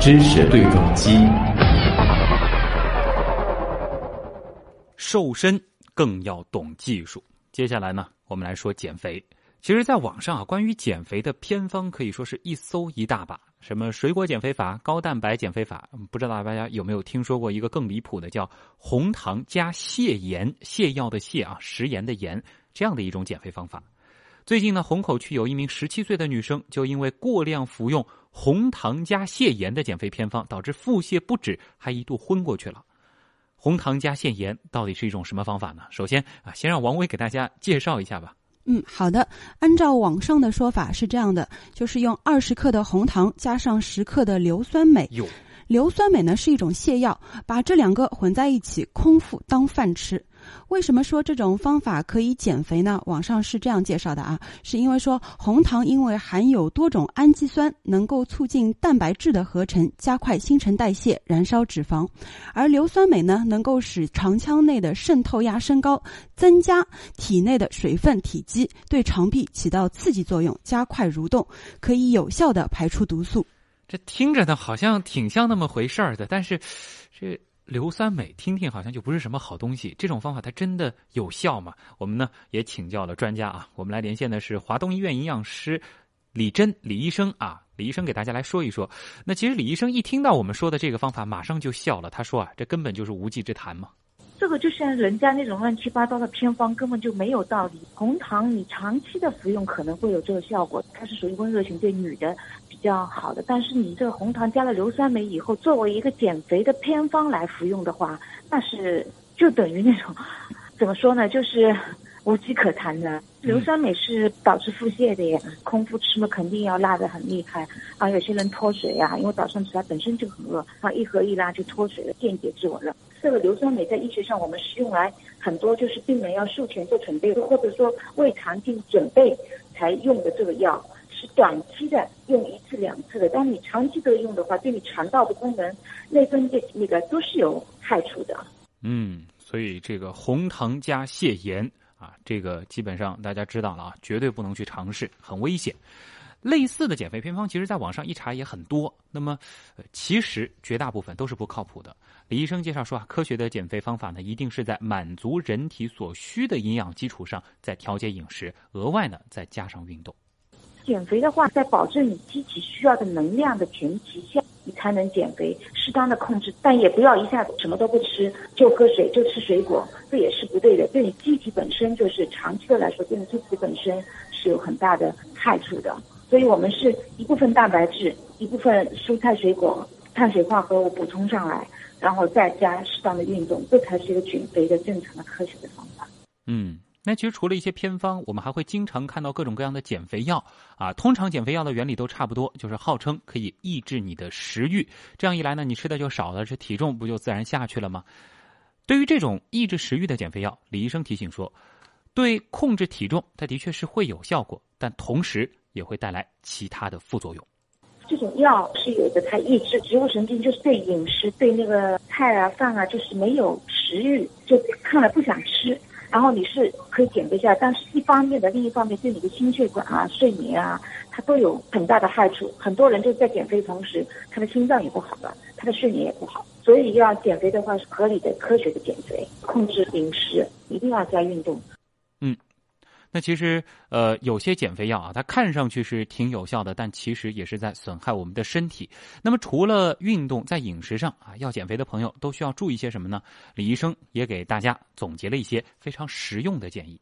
知识对撞机，瘦身更要懂技术。接下来呢，我们来说减肥。其实，在网上啊，关于减肥的偏方可以说是一搜一大把，什么水果减肥法、高蛋白减肥法，不知道大家有没有听说过一个更离谱的，叫红糖加泻盐，泻药的泻啊，食盐的盐，这样的一种减肥方法。最近呢，虹口区有一名十七岁的女生，就因为过量服用红糖加泻盐的减肥偏方，导致腹泻不止，还一度昏过去了。红糖加泻盐到底是一种什么方法呢？首先啊，先让王威给大家介绍一下吧。嗯，好的。按照网上的说法是这样的，就是用二十克的红糖加上十克的硫酸镁。有，硫酸镁呢是一种泻药，把这两个混在一起，空腹当饭吃。为什么说这种方法可以减肥呢？网上是这样介绍的啊，是因为说红糖因为含有多种氨基酸，能够促进蛋白质的合成，加快新陈代谢，燃烧脂肪；而硫酸镁呢，能够使肠腔内的渗透压升高，增加体内的水分体积，对肠壁起到刺激作用，加快蠕动，可以有效的排出毒素。这听着呢，好像挺像那么回事儿的，但是这。硫酸镁听听好像就不是什么好东西，这种方法它真的有效吗？我们呢也请教了专家啊，我们来连线的是华东医院营养师李真李医生啊，李医生给大家来说一说。那其实李医生一听到我们说的这个方法，马上就笑了，他说啊，这根本就是无稽之谈嘛。这个就像人家那种乱七八糟的偏方，根本就没有道理。红糖你长期的服用可能会有这个效果，它是属于温热型，对女的。比较好的，但是你这个红糖加了硫酸镁以后，作为一个减肥的偏方来服用的话，那是就等于那种怎么说呢，就是无稽可谈的。硫酸镁是导致腹泻的耶，空腹吃嘛肯定要辣的很厉害啊。有些人脱水啊，因为早上起来本身就很饿，啊一喝一拉就脱水了，电解质紊乱。这个硫酸镁在医学上我们是用来很多就是病人要术前做准备，或者说为肠镜准备才用的这个药。是短期的用一次两次的，当你长期的用的话，对你肠道的功能、内分泌那个都是有害处的。嗯，所以这个红糖加泻盐啊，这个基本上大家知道了啊，绝对不能去尝试，很危险。类似的减肥偏方，其实在网上一查也很多。那么，其实绝大部分都是不靠谱的。李医生介绍说啊，科学的减肥方法呢，一定是在满足人体所需的营养基础上，再调节饮食，额外呢再加上运动。减肥的话，在保证你机体需要的能量的前提下，你才能减肥。适当的控制，但也不要一下子什么都不吃，就喝水，就吃水果，这也是不对的。对你机体本身，就是长期的来说，对你机体本身是有很大的害处的。所以我们是一部分蛋白质，一部分蔬菜水果、碳水化合物补充上来，然后再加适当的运动，这才是一个减肥的正常的科学的方法。嗯。那其实除了一些偏方，我们还会经常看到各种各样的减肥药啊。通常减肥药的原理都差不多，就是号称可以抑制你的食欲。这样一来呢，你吃的就少了，这体重不就自然下去了吗？对于这种抑制食欲的减肥药，李医生提醒说，对控制体重，它的确是会有效果，但同时也会带来其他的副作用。这种药是有的，它抑制植物神经，就是对饮食、对那个菜啊、饭啊，就是没有食欲，就看了不想吃。然后你是可以减肥下，但是一方面的另一方面对你的心血管啊、睡眠啊，它都有很大的害处。很多人就在减肥同时，他的心脏也不好了，他的睡眠也不好。所以要减肥的话，是合理的、科学的减肥，控制饮食，一定要加运动。那其实，呃，有些减肥药啊，它看上去是挺有效的，但其实也是在损害我们的身体。那么，除了运动，在饮食上啊，要减肥的朋友都需要注意些什么呢？李医生也给大家总结了一些非常实用的建议。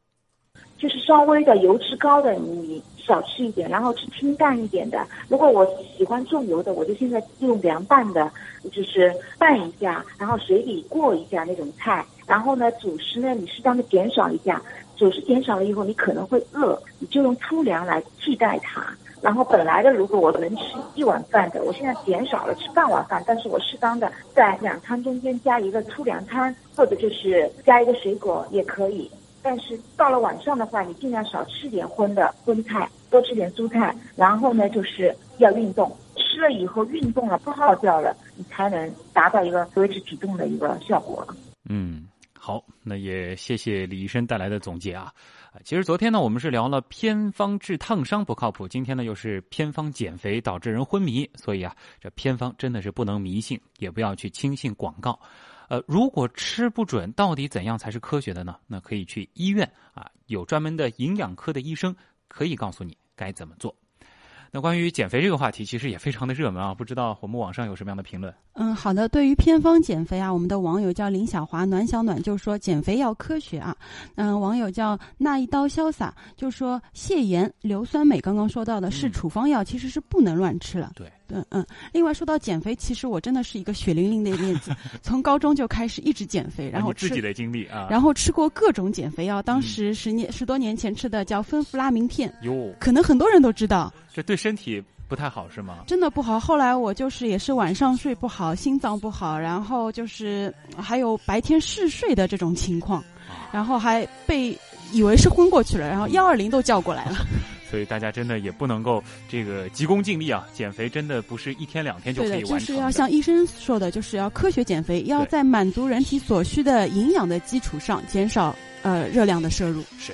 就是稍微的油脂高的，你少吃一点，然后吃清淡一点的。如果我喜欢重油的，我就现在用凉拌的，就是拌一下，然后水里过一下那种菜。然后呢，主食呢，你适当的减少一下。主食减少了以后，你可能会饿，你就用粗粮来替代它。然后本来的，如果我能吃一碗饭的，我现在减少了吃半碗饭，但是我适当的在两餐中间加一个粗粮餐，或者就是加一个水果也可以。但是到了晚上的话，你尽量少吃点荤的荤菜，多吃点蔬菜。然后呢，就是要运动，吃了以后运动了不耗掉了，你才能达到一个维持体重的一个效果。嗯。好，那也谢谢李医生带来的总结啊。其实昨天呢，我们是聊了偏方治烫伤不靠谱，今天呢又是偏方减肥导致人昏迷，所以啊，这偏方真的是不能迷信，也不要去轻信广告。呃，如果吃不准，到底怎样才是科学的呢？那可以去医院啊，有专门的营养科的医生可以告诉你该怎么做。那关于减肥这个话题，其实也非常的热门啊，不知道我们网上有什么样的评论？嗯，好的。对于偏方减肥啊，我们的网友叫林小华暖小暖就说减肥要科学啊。嗯，网友叫那一刀潇洒就说泻盐硫酸镁刚刚说到的是处方药，其实是不能乱吃了。对，嗯嗯。另外说到减肥，其实我真的是一个血淋淋的例子，从高中就开始一直减肥，然后自己的经历啊，然后吃过各种减肥药。当时十年十多年前吃的叫芬弗拉明片，哟，可能很多人都知道，这对身体。不太好是吗？真的不好。后来我就是也是晚上睡不好，心脏不好，然后就是还有白天嗜睡的这种情况，然后还被以为是昏过去了，然后幺二零都叫过来了。所以大家真的也不能够这个急功近利啊！减肥真的不是一天两天就可以完成的。就是要像医生说的，就是要科学减肥，要在满足人体所需的营养的基础上减少呃热量的摄入。是。